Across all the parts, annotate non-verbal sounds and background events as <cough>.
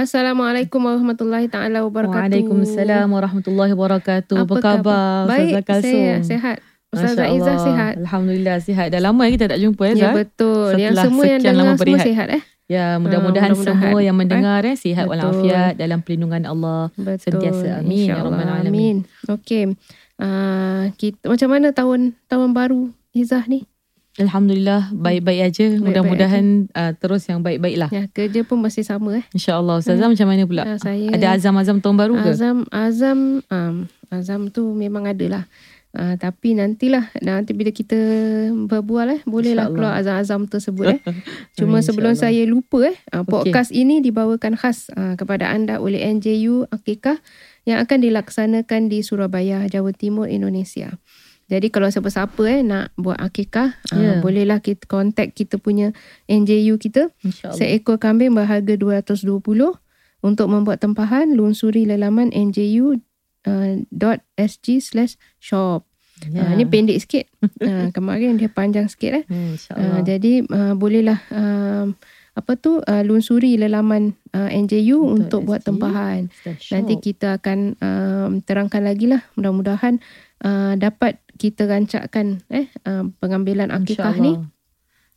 Assalamualaikum warahmatullahi taala wabarakatuh. Waalaikumsalam warahmatullahi wabarakatuh. Apa, Apa khabar Baik, Kalsum? saya sihat. Ustazah Izzah sihat. Alhamdulillah sihat. Dah lama kita tak jumpa ya, Ya Zah? betul. yang Setelah semua yang dengar lama semua berehat. sihat eh. Ya, mudah-mudahan mudah-mudahan. semua yang mendengar eh, sihat Betul. walafiat dalam perlindungan Allah. Betul. Sentiasa. Amin, ya InsyaAllah. Rabbal Alamin. Amin. Okey. Uh, kita macam mana tahun tahun baru Izzah ni? Alhamdulillah baik-baik aja. Baik-baik Mudah-mudahan uh, terus yang baik-baik lah. Ya, kerja pun masih sama eh. InsyaAllah. Ustazah macam mana pula? Ah, saya Ada azam-azam tahun baru ke? Azam Azam um, Azam tu memang ada lah. Uh, tapi nantilah nanti bila kita berbual eh bolehlah keluar azam-azam tersebut eh. <laughs> Cuma Amin, sebelum saya lupa eh uh, podcast ini dibawakan khas uh, kepada anda oleh NJU Akikah yang akan dilaksanakan di Surabaya, Jawa Timur, Indonesia. Jadi kalau siapa-siapa eh nak buat akikah, uh, Ya. bolehlah kita contact kita punya NJU kita. Seekor kambing berharga 220 untuk membuat tempahan lunsuri lelaman nju.sg slash shop. Ya. Uh, ini pendek sikit. uh, <laughs> kemarin dia panjang sikit eh. Hmm, Uh, jadi uh, bolehlah um, apa tu uh, lunsuri lelaman uh, NJU untuk, Untuk buat SG. tempahan. Nanti kita akan um, terangkan lagi lah. Mudah-mudahan uh, dapat kita rancakkan eh uh, pengambilan akikah ni. InsyaAllah.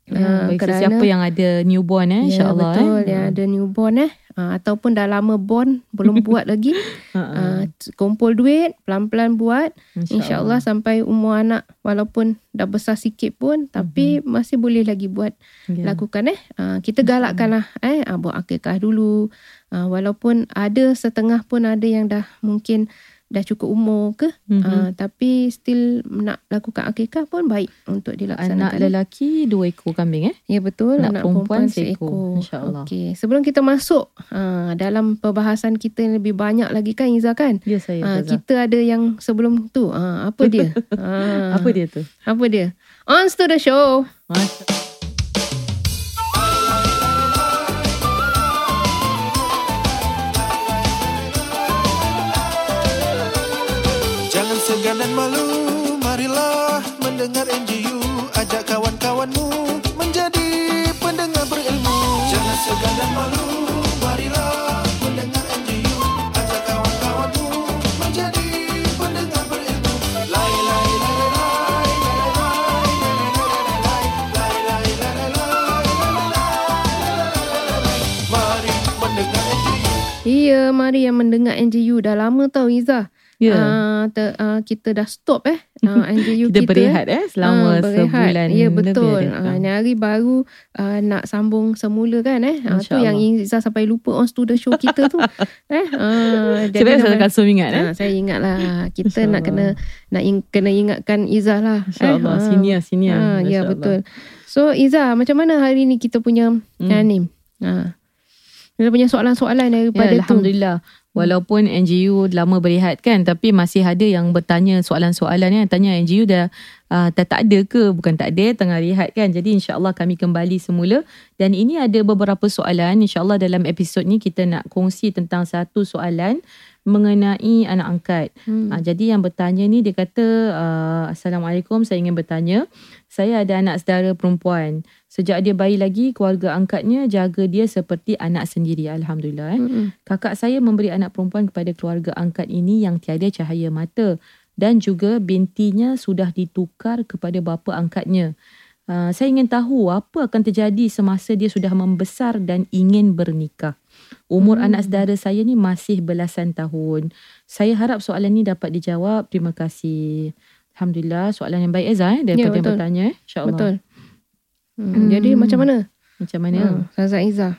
Ya, bagi kerana- sesiapa yang ada newborn eh, insyaAllah. ya, betul. eh. Yang ada newborn eh. Uh, ataupun dah lama born, belum <laughs> buat lagi. Ha, ha. Uh, kumpul duit, pelan-pelan buat. InsyaAllah sampai umur anak walaupun dah besar sikit pun. Tapi masih boleh lagi buat Ya. lakukan eh. Uh, kita galakkanlah eh uh, buat akikah dulu. Uh, walaupun ada setengah pun ada yang dah mungkin dah cukup umur ke. Mhm. Uh, tapi still nak lakukan akikah pun baik untuk dilaksanakan. Anak lelaki dua ekor kambing eh. Ya betul Anak anak, perempuan perempuan, seekor, seekor. insyaAllah. Okey, sebelum kita masuk uh, dalam perbahasan kita yang lebih banyak lagi kan Iza kan? Ya saya. Uh, kita ada yang sebelum tu. Uh, apa dia? uh, <laughs> Apa dia tu? Apa dia? On to the show. Masya kawanmu menjadi pendengar berilmu. Jangan segan dan malu. Mari yang mendengar NGU. Dah lama tau, Izzah. Ya. Uh, ter, uh, kita dah stop eh. <laughs> Uh, NGU Kita kita. berehat eh selama Ah, berehat. sebulan Ya betul. Uh, ni hari baru uh, nak sambung semula kan eh. Uh, tu yang Iza sampai lupa on the show kita tu. <laughs> eh. Uh, Sebab saya nama- Kalsum ingat eh. Ha, saya ingat lah kita nak kena nak in, kena ingatkan Izzah lah. InsyaAllah. ha. Senior, senior. Ha, Masya ya betul. So Izzah macam mana hari ni kita punya Hmm. ni? Ha. Kita punya soalan-soalan daripada Ya, tu. Alhamdulillah. Walaupun NGU lama berehat kan tapi masih ada yang bertanya soalan-soalan yang tanya NGU dah uh, tak, tak ada ke? Bukan tak ada tengah rehat kan. Jadi insyaallah kami kembali semula. Dan ini ada beberapa soalan. Insyaallah dalam episod ni kita nak kongsi tentang satu soalan mengenai anak angkat. Hmm. Ha, jadi yang bertanya ni dia kata uh, Assalamualaikum saya ingin bertanya. Saya ada anak saudara perempuan sejak dia bayi lagi keluarga angkatnya jaga dia seperti anak sendiri Alhamdulillah eh. Mm-mm. Kakak saya memberi anak perempuan kepada keluarga angkat ini yang tiada cahaya mata dan juga bintinya sudah ditukar kepada bapa angkatnya. Uh, saya ingin tahu apa akan terjadi semasa dia sudah membesar dan ingin bernikah. Umur Hmm. anak saudara saya ni masih belasan tahun. Saya harap soalan ni dapat dijawab. Terima kasih. Alhamdulillah soalan yang baik Ezra eh, daripada yang betul. bertanya eh. InsyaAllah. Betul. Hmm. Hmm. Jadi macam mana? Macam mana? Ha, Ustazah Izzah.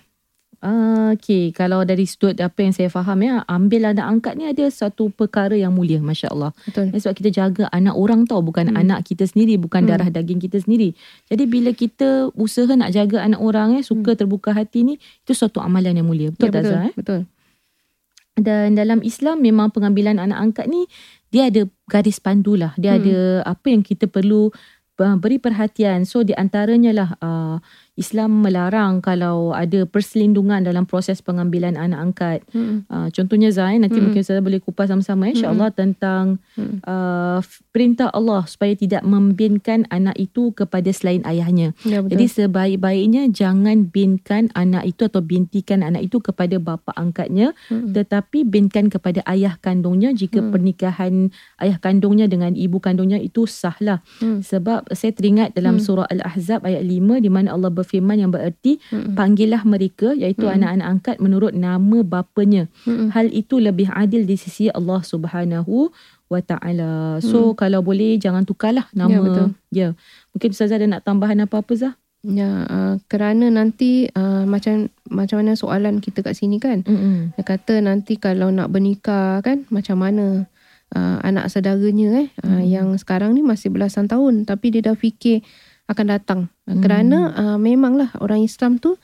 Ah, okay, kalau dari sudut apa yang saya faham ya, ambil anak angkat ni ada satu perkara yang mulia, Masya Allah. Betul. Ya, sebab kita jaga anak orang tau, bukan Hmm. anak kita sendiri, bukan Hmm. darah daging kita sendiri. Jadi bila kita usaha nak jaga anak orang eh, suka terbuka hati ni, itu suatu amalan yang mulia. Betul ya, tak betul. Zah? Eh? Betul. dan dalam Islam memang pengambilan anak angkat ni dia ada garis pandu lah. Dia Hmm. ada apa yang kita perlu uh, beri perhatian. So di antaranya lah uh, Islam melarang kalau ada perselindungan dalam proses pengambilan anak angkat. Hmm. Uh, contohnya Zain nanti Mm-mm. mungkin saya boleh kupas sama-sama insya-Allah tentang Mm. uh, perintah Allah supaya tidak membinkan anak itu kepada selain ayahnya. Ya betul. Jadi sebaik-baiknya jangan binkan anak itu atau bintikan anak itu kepada bapa angkatnya Hmm. tetapi binkan kepada ayah kandungnya jika Hmm. pernikahan ayah kandungnya dengan ibu kandungnya itu sahlah. Hmm. Sebab saya teringat dalam Hmm. surah Al-Ahzab ayat 5 di mana Allah berfirman yang bererti Hmm. panggillah mereka iaitu Hmm. anak-anak angkat menurut nama bapanya. Hmm. Hal itu lebih adil di sisi Allah Subhanahu wa taala. So kalau boleh jangan tukarlah nama. Hmm. betul. Ya. Mungkin Ustazah ada nak tambahan apa-apa Zah? Ya, uh, kerana nanti uh, macam macam mana soalan kita kat sini kan. Mm-mm. Dia kata nanti kalau nak bernikah kan macam mana uh, anak saudaranya eh uh, yang sekarang ni masih belasan tahun tapi dia dah fikir akan datang. Uh, Kerana uh, memanglah orang Islam tu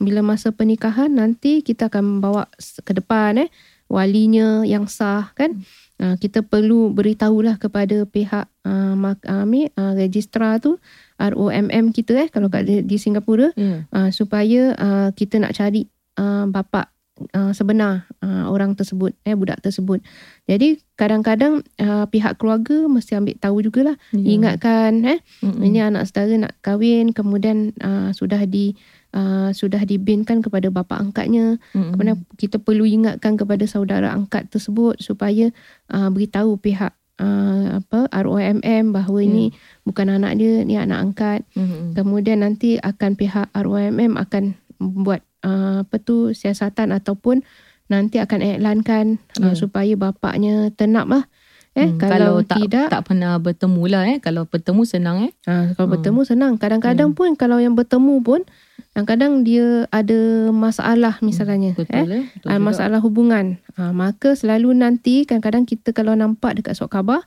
bila masa pernikahan nanti kita akan bawa ke depan eh walinya yang sah kan. Uh, kita perlu beritahulah kepada pihak uh, mak, uh, uh, registrar tu ROMM kita eh kalau kat di, di Singapura Ya. uh, supaya uh, kita nak cari uh, bapa uh, sebenar uh, orang tersebut eh budak tersebut. Jadi kadang-kadang uh, pihak keluarga mesti ambil tahu jugalah Ya. ingatkan eh Mm-mm. ini anak saudara nak kahwin kemudian uh, sudah di uh, sudah dibinkan kepada bapa angkatnya Mm-mm. kemudian kita perlu ingatkan kepada saudara angkat tersebut supaya uh, beritahu pihak uh, apa ROMM bahawa Ya. ini bukan anak dia ni anak angkat Mm-mm. Kemudian nanti akan pihak ROMM akan buat uh, apa tu siasatan ataupun nanti akan iklankan uh, Ya. supaya bapaknya tenap lah. Eh, Hmm, kalau, tak, tidak, tak pernah bertemu lah eh. Kalau bertemu senang eh. uh, kalau Hmm. bertemu senang. Kadang-kadang pun kalau yang bertemu pun, kadang-kadang dia ada masalah misalnya. Betul eh, eh. Betul juga. masalah hubungan. Uh, maka selalu nanti kadang-kadang kita kalau nampak dekat surat khabar,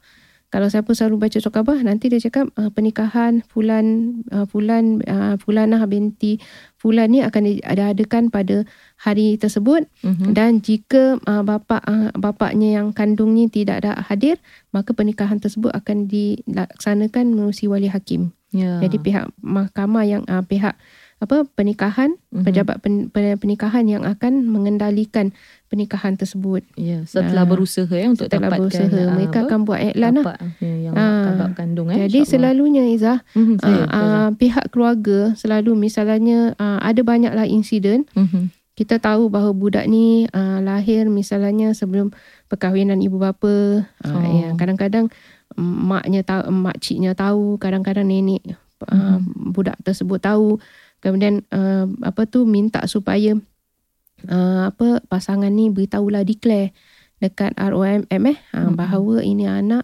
kalau siapa selalu baca surat khabar, nanti dia cakap uh, pernikahan fulan uh, fulan uh, fulanah binti fulan ni akan diadakan pada hari tersebut Mhm. dan jika uh, bapa uh, bapaknya yang kandung ni tidak ada hadir, maka pernikahan tersebut akan dilaksanakan melalui wali hakim. Ya. Jadi pihak mahkamah yang uh, pihak apa pernikahan Mhm. pejabat pen, pen, pernikahan yang akan mengendalikan pernikahan tersebut. ya, setelah Ah, berusaha eh untuk Setelah dapatkan berusaha ah, mereka apa, akan buat iklan lah. dapat, ya, yang Ah, kakak kandung eh. Jadi selalunya Izzah Mhm, saya, uh, uh, pihak keluarga selalu misalnya uh, ada banyaklah insiden Mhm. kita tahu bahawa budak ni uh, lahir misalnya sebelum perkahwinan ibu bapa. Uh, Oh. ya, kadang-kadang maknya tahu, mak ciknya tahu, kadang-kadang nenek uh, budak tersebut tahu. Kemudian uh, apa tu minta supaya uh, apa pasangan ni beritahulah declare dekat ROMM eh uh, bahawa ini anak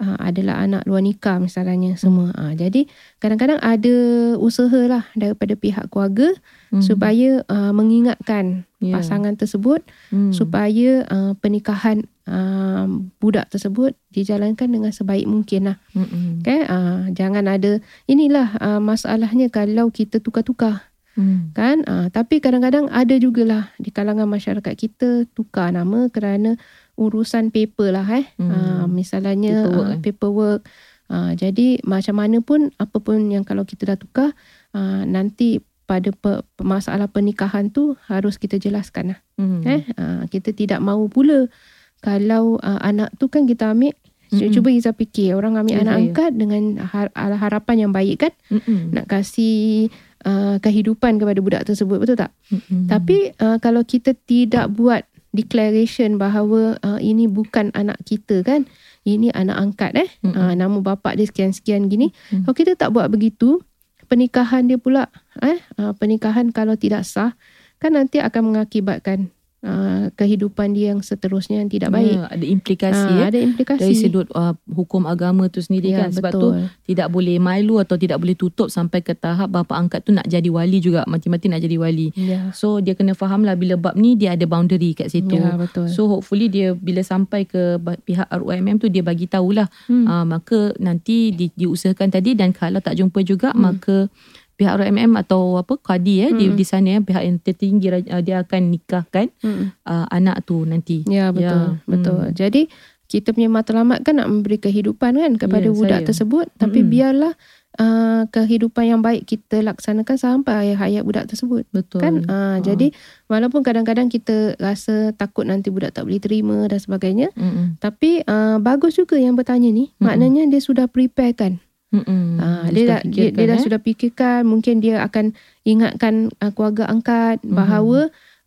uh, adalah anak luar nikah misalnya semua. Uh, jadi kadang-kadang ada usaha lah daripada pihak keluarga Mhm. supaya uh, mengingatkan Ya. pasangan tersebut Hmm. supaya uh, pernikahan uh, budak tersebut dijalankan dengan sebaik mungkin lah. Mhm. Okay? Uh, jangan ada, inilah uh, masalahnya kalau kita tukar-tukar. Hmm. kan uh, tapi kadang-kadang ada jugalah di kalangan masyarakat kita tukar nama kerana urusan paper lah eh Hmm. uh, misalnya Paperwork, uh, paperwork uh, jadi macam mana pun apa pun yang kalau kita dah tukar uh, nanti pada pe, masalah pernikahan tu harus kita jelaskan lah Hmm. eh uh, kita tidak mahu pula kalau uh, anak tu kan kita ambil Mm-mm. cuba Iza fikir orang ambil Ya, anak saya. angkat dengan har- harapan yang baik kan Mhm. nak kasih uh, kehidupan kepada budak tersebut betul tak Mhm. tapi uh, kalau kita tidak buat declaration bahawa uh, ini bukan anak kita kan ini anak angkat eh Mm-mm. uh, nama bapak dia sekian-sekian gini Mm. kalau kita tak buat begitu pernikahan dia pula eh uh, pernikahan kalau tidak sah kan nanti akan mengakibatkan uh, kehidupan dia yang seterusnya yang tidak baik Ya, ada implikasi Ah, ya. ada implikasi Dari sudut uh, hukum agama tu sendiri ya, kan sebab tu betul. tidak boleh malu atau tidak boleh tutup sampai ke tahap bapa angkat tu nak jadi wali juga mati-mati nak jadi wali. ya So dia kena faham lah bila bab ni dia ada boundary kat situ. ya betul So hopefully dia bila sampai ke pihak ROMM tu dia bagi tahulah hmm. uh, maka nanti di, diusahakan tadi dan kalau tak jumpa juga Hmm. maka pihak RMM atau apa kadi eh di, Mm-mm. di sana eh pihak yang tertinggi uh, dia akan nikahkan Mm-mm. uh, anak tu nanti. Ya betul, Ya, betul. mm. Jadi kita punya matlamat kan nak memberi kehidupan kan kepada Ya, budak saya. tersebut, tapi Mm-mm. biarlah uh, kehidupan yang baik kita laksanakan sampai hayat budak tersebut. Betul. Kan uh, Ha. jadi walaupun kadang-kadang kita rasa takut nanti budak tak boleh terima dan sebagainya, Mm-mm. tapi uh, bagus juga yang bertanya ni, Mm-mm. maknanya dia sudah prepare kan. Mm-mm. Ah, Dia dia, dah, dia, dia dah eh? sudah fikirkan mungkin dia akan ingatkan uh, keluarga angkat Mhm. bahawa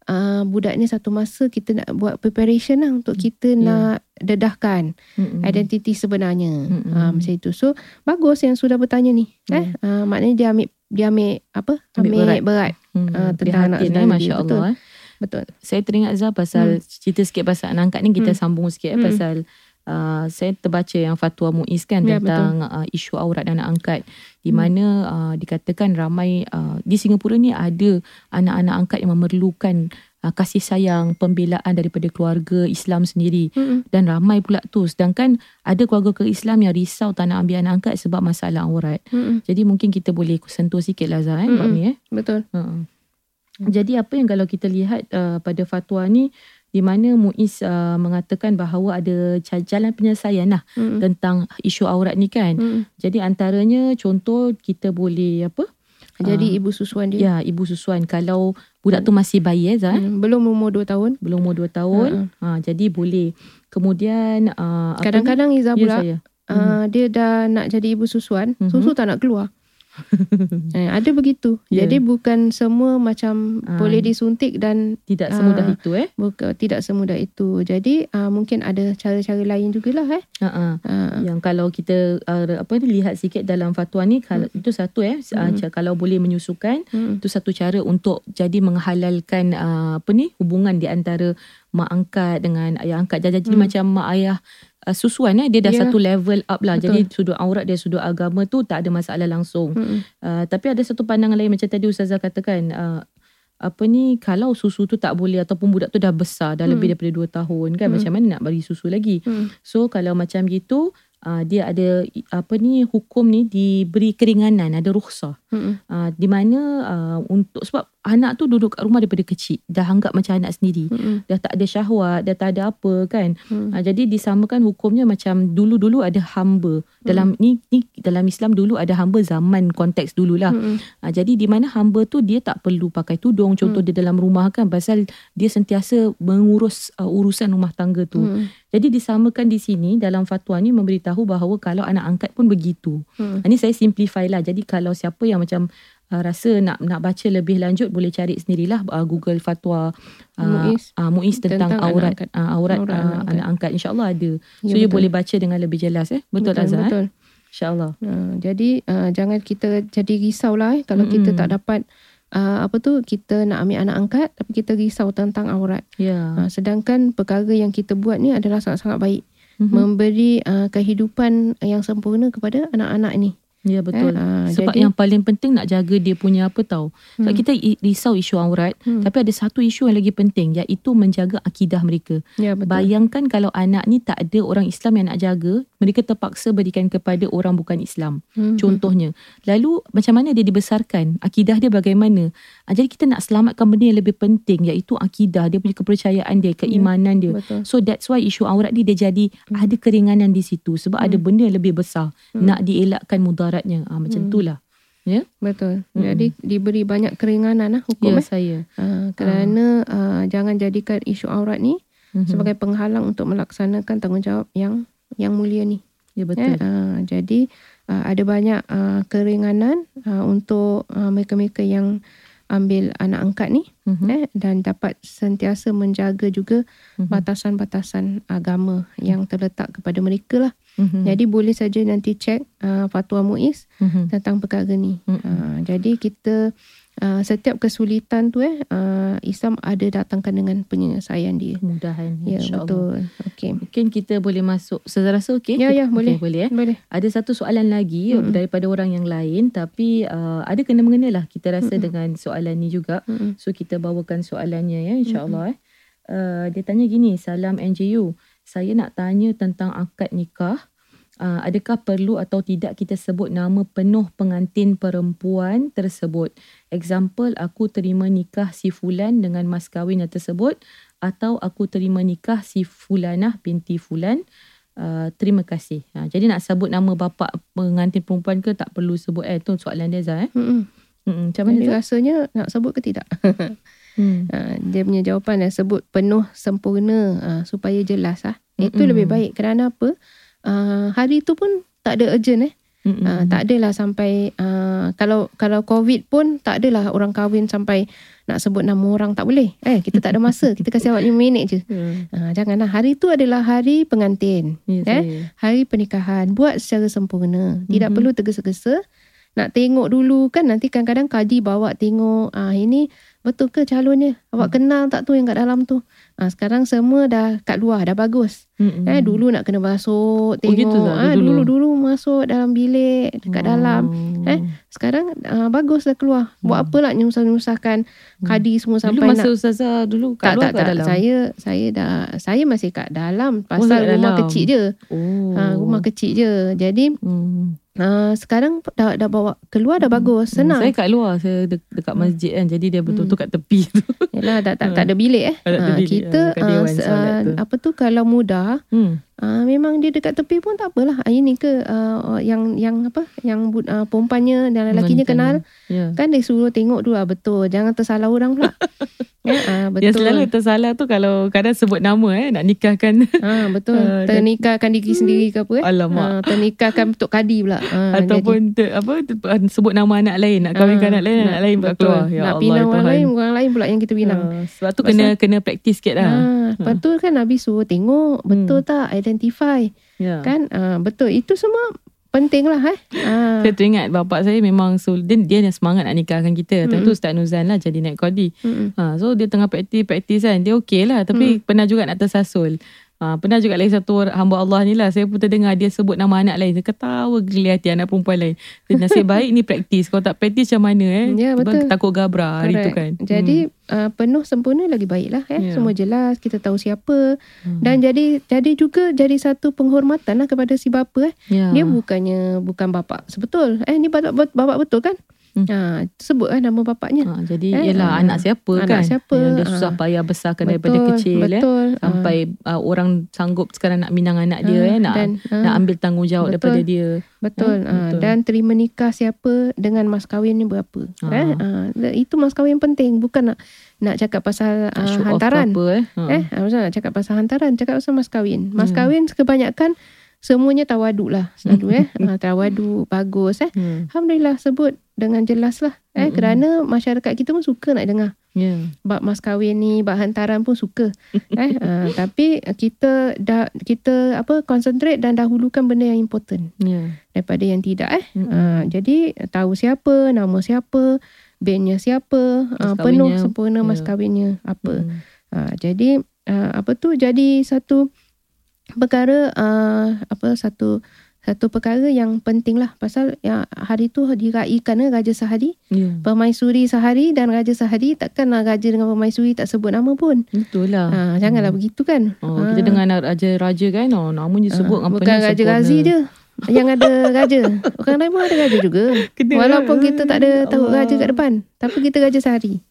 uh, budak ni satu masa kita nak buat preparation lah untuk kita Ya. nak dedahkan Mm-mm. identiti sebenarnya. Mhm. Uh, macam itu. So bagus yang sudah bertanya ni. Eh uh, maknanya dia ambil dia ambil apa? Ambil Ambil, berat. berat. Hmm, Ah, tentang anak dia, Masya betul. Allah. Eh. Betul. Saya teringat Zah pasal cerita sikit pasal anak angkat ni kita Hmm. sambung sikit eh, Hmm. pasal uh, saya terbaca yang fatwa Muiz kan Ya, tentang uh, isu aurat anak angkat di Hmm. mana uh, dikatakan ramai uh, di Singapura ni ada anak-anak angkat yang memerlukan uh, kasih sayang pembelaan daripada keluarga Islam sendiri Mm-mm. dan ramai pula tu sedangkan ada keluarga ke Islam yang risau tak nak ambil anak angkat sebab masalah aurat. Mm-mm. Jadi mungkin kita boleh sentuh sikit lah Zah eh, Mm-mm. ni eh. Betul. Uh-uh. Jadi apa yang kalau kita lihat uh, pada fatwa ni di mana Muiz uh, mengatakan bahawa ada jalan penyelesaian lah Mm-mm. tentang isu aurat ni kan. Mm-mm. Jadi antaranya contoh kita boleh apa? Jadi Ah. ibu susuan dia Ya, ibu susuan kalau budak tu masih bayi eh Zah, eh? mm, belum umur 2 tahun. belum umur 2 tahun. Ha, jadi boleh. Kemudian uh? Kadang-kadang Iza ya pula saya. uh, dia dah nak jadi ibu susuan, Mhm. susu tak nak keluar. Eh, ada begitu. Ya. Jadi bukan semua macam Ah. boleh disuntik dan Tidak semudah Ah. itu eh. buka, tidak semudah itu. Jadi uh, mungkin ada cara-cara lain jugalah eh. Ha-ha. Uh, yang kalau kita uh, apa ni lihat sikit dalam fatwa ni kalau itu satu eh uh, Hmm. ca- kalau boleh menyusukan mm, itu satu cara untuk jadi menghalalkan uh, apa ni hubungan di antara mak angkat dengan ayah angkat jadi, jadi Hmm. macam mak ayah uh, susuan eh dia dah Yalah. satu level up lah Betul. jadi sudut aurat dia sudut agama tu tak ada masalah langsung mm, uh, tapi ada satu pandangan lain macam tadi ustazah katakan uh, apa ni kalau susu tu tak boleh ataupun budak tu dah besar dah Hmm. lebih daripada 2 tahun kan Hmm. macam mana nak bagi susu lagi mm, So kalau macam gitu uh, dia ada apa ni hukum ni diberi keringanan ada rukhsah mm, uh, di mana uh, untuk sebab anak tu duduk kat rumah daripada kecil. Dah anggap macam anak sendiri. Mm, dah tak ada syahwat dah tak ada apa kan. Mm, uh, jadi disamakan hukumnya macam dulu-dulu ada hamba. Dalam ni ni dalam Islam dulu ada hamba zaman konteks dululah. Mm, Ha, jadi di mana hamba tu dia tak perlu pakai tudung. Contoh Hmm. dia dalam rumah kan pasal dia sentiasa mengurus uh, urusan rumah tangga tu. mm, Jadi disamakan di sini dalam fatwa ni memberitahu bahawa kalau anak angkat pun begitu. mm. Ini saya simplify lah. Jadi kalau siapa yang macam uh, rasa nak nak baca lebih lanjut boleh cari sendirilah uh, Google fatwa uh, Muiz. uh, Muiz tentang, Tentang anak aurat angkat. uh, aurat, Aurat uh, anak angkat. anak angkat insyaallah ada. Ya, So you betul. boleh baca dengan lebih jelas eh. Betul, betul, Azhar eh? betul. Insyaallah. Uh, jadi uh, jangan kita jadi risau lah eh kalau Mm-mm. kita tak dapat uh, apa tu kita nak ambil anak angkat tapi kita risau tentang aurat. Ya. Uh, sedangkan perkara yang kita buat ni adalah sangat-sangat baik Mhm. memberi uh, kehidupan yang sempurna kepada anak-anak ni. Ya betul. Eh, ah, Sebab jadi- yang paling penting nak jaga dia punya apa tahu. Sebab Hmm. kita risau isu aurat, Hmm. tapi ada satu isu yang lagi penting iaitu menjaga akidah mereka. Ya betul. Bayangkan kalau anak ni tak ada orang Islam yang nak jaga, mereka terpaksa berikan kepada orang bukan Islam. Hmm. Contohnya. Lalu macam mana dia dibesarkan? Akidah dia bagaimana? Ah, Jadi kita nak selamatkan benda yang lebih penting iaitu akidah, dia punya kepercayaan dia, keimanan dia. Betul. So that's why isu aurat ni dia jadi ada keringanan di situ sebab ada benda yang lebih besar Hmm. nak dielakkan mudaratnya. Ah macam Hmm. itulah. Ya. Betul. Mm-mm. Jadi diberi banyak keringanan lah hukum Ya eh. saya. Uh, kerana uh, jangan jadikan isu aurat ni Mhm. sebagai penghalang untuk melaksanakan tanggungjawab yang yang mulia ni. Ya Eh, betul. uh, jadi uh, ada banyak uh, keringanan uh, untuk uh, mereka-mereka yang ambil anak angkat ni Mhm. eh, dan dapat sentiasa menjaga juga Mhm. batasan-batasan agama yang terletak kepada mereka lah. Mhm. Jadi boleh saja nanti cek uh, fatwa Muiz Mhm. tentang perkara ni. Mm-mm. Uh, jadi kita uh, setiap kesulitan tu eh uh, Islam ada datangkan dengan penyelesaian dia. Kemudahan Ya insya-Allah. betul. Okey. Mungkin kita boleh masuk. Saya rasa okey. Ya ya Okey, boleh. boleh eh. Boleh. Ada satu soalan lagi Mm-mm. daripada orang yang lain tapi uh, ada kena-mengena lah kita rasa Mm-mm. dengan soalan ni juga. Mm-mm. So kita bawakan soalannya ya insya-Allah eh. Uh, dia tanya gini, salam NJU. Saya nak tanya tentang akad nikah. Uh, adakah perlu atau tidak kita sebut nama penuh pengantin perempuan tersebut? Example, aku terima nikah si Fulan dengan mas kahwin yang tersebut atau aku terima nikah si Fulanah binti Fulan. Uh, terima kasih. Ha, jadi nak sebut nama bapa pengantin perempuan ke tak perlu sebut eh tu soalan dia Zah eh. Mm-mm. Hmm, macam mana Jadi tu? rasanya nak sebut ke tidak? <laughs> Hmm. Ha, dia punya jawapan dah sebut penuh sempurna ha, supaya jelas ah. Itu Mm-mm. lebih baik kerana apa? Uh, hari tu pun tak ada urgent eh. Uh, tak adalah sampai uh, kalau kalau covid pun tak adalah orang kahwin sampai nak sebut nama orang tak boleh. Eh kita tak ada masa. <laughs> kita kasih awak 5 minit je. Uh, janganlah hari tu adalah hari pengantin. Ya, eh saya. hari pernikahan buat secara sempurna. Tidak Mhm. perlu tergesa-gesa. Nak tengok dulu kan nanti kadang-kadang kaji bawa tengok ah ini betul ke calonnya? Awak kenal tak tu yang kat dalam tu? Ah sekarang semua dah kat luar dah bagus. Mm-mm. Eh dulu nak kena masuk tengok. gitu tak? ah Dulu? dulu-dulu masuk dalam bilik dekat dalam. Oh. Eh sekarang ah, bagus dah keluar. Buat apa nak nyusah-nyusahkan kadi semua Hmm. Dulu sampai masa nak ustazah dulu kat tak luar tak kat tak dalam? saya saya dah saya masih kat dalam kat pasal rumah dalam. kecil je. Oh. Ha, rumah kecil je. Jadi Hmm. Uh, sekarang dah dah bawa keluar dah bagus. Senang. Saya kat luar, saya de- dekat masjid kan. Jadi dia betul-betul kat tepi tu. Yalah tak tak, tak ada bilik eh. Tak ada bilik, kita uh, tu. apa tu kalau muda Hmm. Uh, memang dia dekat tepi pun tak apalah. Ah, Ini ke uh, yang yang apa yang uh, perempuannya dan lelakinya kenal Ya. kan dia suruh tengok dulu ah, betul. Jangan tersalah orang pula. <laughs> ya, ah, betul. Yang selalu tersalah tu kalau kadang sebut nama eh nak nikahkan. Ha, betul. <laughs> Ah, dan- ternikahkan diri sendiri ke apa eh? Alamak. Ha, ternikahkan untuk kadi pula. <laughs> Ha, Ataupun ter, apa sebut nama anak lain, nak kahwinkan Ah, anak lain, anak lain pula betul. keluar. Ya nak Allah pinang orang lain, orang lain pula yang kita pinang. Ah, sebab tu kena kena praktis sikit lah. Ha, lepas tu kan Nabi suruh tengok betul tak identify Ya. kan ha, betul itu semua penting lah eh. Ha. Saya teringat bapak saya memang so, dia, dia yang semangat nak nikahkan kita. Time tu Ustaz Nuzan lah jadi naik kodi. Mm-mm. Ha, so dia tengah praktis-praktis kan. Dia okey lah. Tapi pernah juga nak tersasul. Ha, pernah juga lagi satu hamba Allah ni lah. Saya pun terdengar dia sebut nama anak lain. Dia ketawa geli hati anak perempuan lain. Dia nasib <laughs> baik ni praktis. Kalau tak praktis macam mana eh. Ya, betul. Takut gabra hari tu kan. Correct. Jadi uh, penuh sempurna lagi baik lah eh. Ya. Semua jelas, kita tahu siapa Hmm. dan jadi jadi juga jadi satu penghormatan lah kepada si bapa eh. Ya. Dia bukannya bukan bapa sebetul. Eh ni bapak bapak betul kan? Hmm. Ha, sebut lah nama bapaknya. Ha, jadi Eh, yelah ah, anak siapa anak kan siapa, yang dia ah. susah payah besarkan daripada kecil eh. betul. Ah. sampai uh, orang sanggup sekarang nak minang anak dia Ah, eh nak dan, ah. nak ambil tanggungjawab Betul. daripada dia Betul. Eh, Ah, betul. dan terima nikah siapa dengan mas kahwinnya berapa. Ah. Eh, ah, itu mas kahwin penting bukan nak nak cakap pasal ah, ke hantaran. apa eh ha. Eh, ah, nak cakap pasal hantaran, cakap pasal mas kahwin. Mas Hmm. kahwin kebanyakan semuanya tawadu lah selalu <laughs> eh. Ah, tawadu bagus eh. Hmm. Alhamdulillah sebut dengan jelas lah eh Mm-mm. kerana masyarakat kita pun suka nak dengar ya bab mas kahwin ni, bab hantaran pun suka. <laughs> eh, ah, tapi kita dah kita apa concentrate dan dahulukan benda yang important ya daripada yang tidak eh. Mm-mm. Uh, jadi tahu siapa, nama siapa, bandnya siapa, Mas uh, penuh sempurna mas ya. kahwinnya apa. Hmm. Uh, jadi uh, apa tu jadi satu perkara uh, apa satu satu perkara yang penting lah pasal ya, hari tu diraikan eh, Raja Sahari ya Permaisuri Sahari dan Raja Sahari takkanlah Raja dengan Permaisuri tak sebut nama pun betul lah ha, janganlah begitu kan Oh, Ah. kita dengar nak raja-raja kan oh, namanya sebut dengan Bukan Raja. Ghazi je yang ada raja. Orang lain pun ada raja juga. <laughs> Kena. Walaupun kita tak ada tahu Allah. raja kat depan. Tapi kita raja sehari.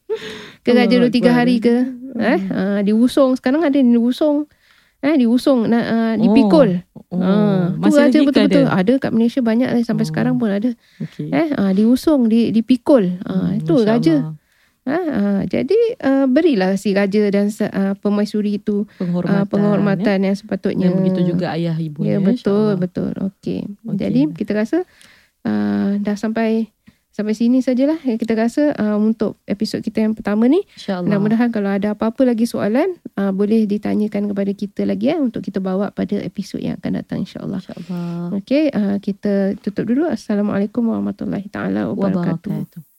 Ke raja dua tiga hari ke. Eh, uh, diusung. Sekarang ada yang diusung. Eh, diusung. Nak, uh, dipikul. oh, Ah, tu masih raja lagi ke betul-betul. ada? Ada? kat Malaysia banyak lah. Sampai Oh. sekarang pun ada. okay. Eh, uh, diusung. Di, dipikul. Uh, Hmm, itu Masya raja. Allah. Ha, uh, jadi uh, berilah si raja dan uh, permaisuri itu penghormatan, uh, penghormatan yang sepatutnya. Dan begitu juga ayah ibu Ya betul betul. Okey. Okey. Jadi kita rasa uh, dah sampai sampai sini sajalah yang kita rasa uh, untuk episod kita yang pertama ni. InsyaAllah. Mudah-mudahan kalau ada apa-apa lagi soalan uh, boleh ditanyakan kepada kita lagi ya untuk kita bawa pada episod yang akan datang insya-Allah. InsyaAllah. Okey, uh, kita tutup dulu. Assalamualaikum warahmatullahi taala wabarakatuh. Wabarakatuh.